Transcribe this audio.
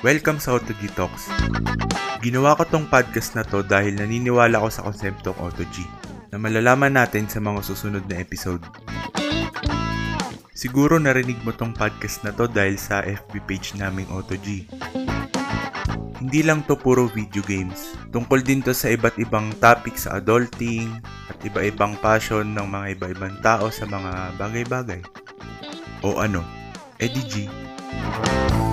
Welcome sa AutoG Talks. Ginawa ko tong podcast na to dahil naniniwala ko sa konseptong AutoG na malalaman natin sa mga susunod na episode. Siguro narinig mo tong podcast na to dahil sa FB page naming AutoG. Hindi lang to puro video games. Tungkol din to sa iba't ibang topic sa adulting at iba-ibang passion ng mga iba-ibang tao sa mga bagay-bagay. O ano, Eddie G. Música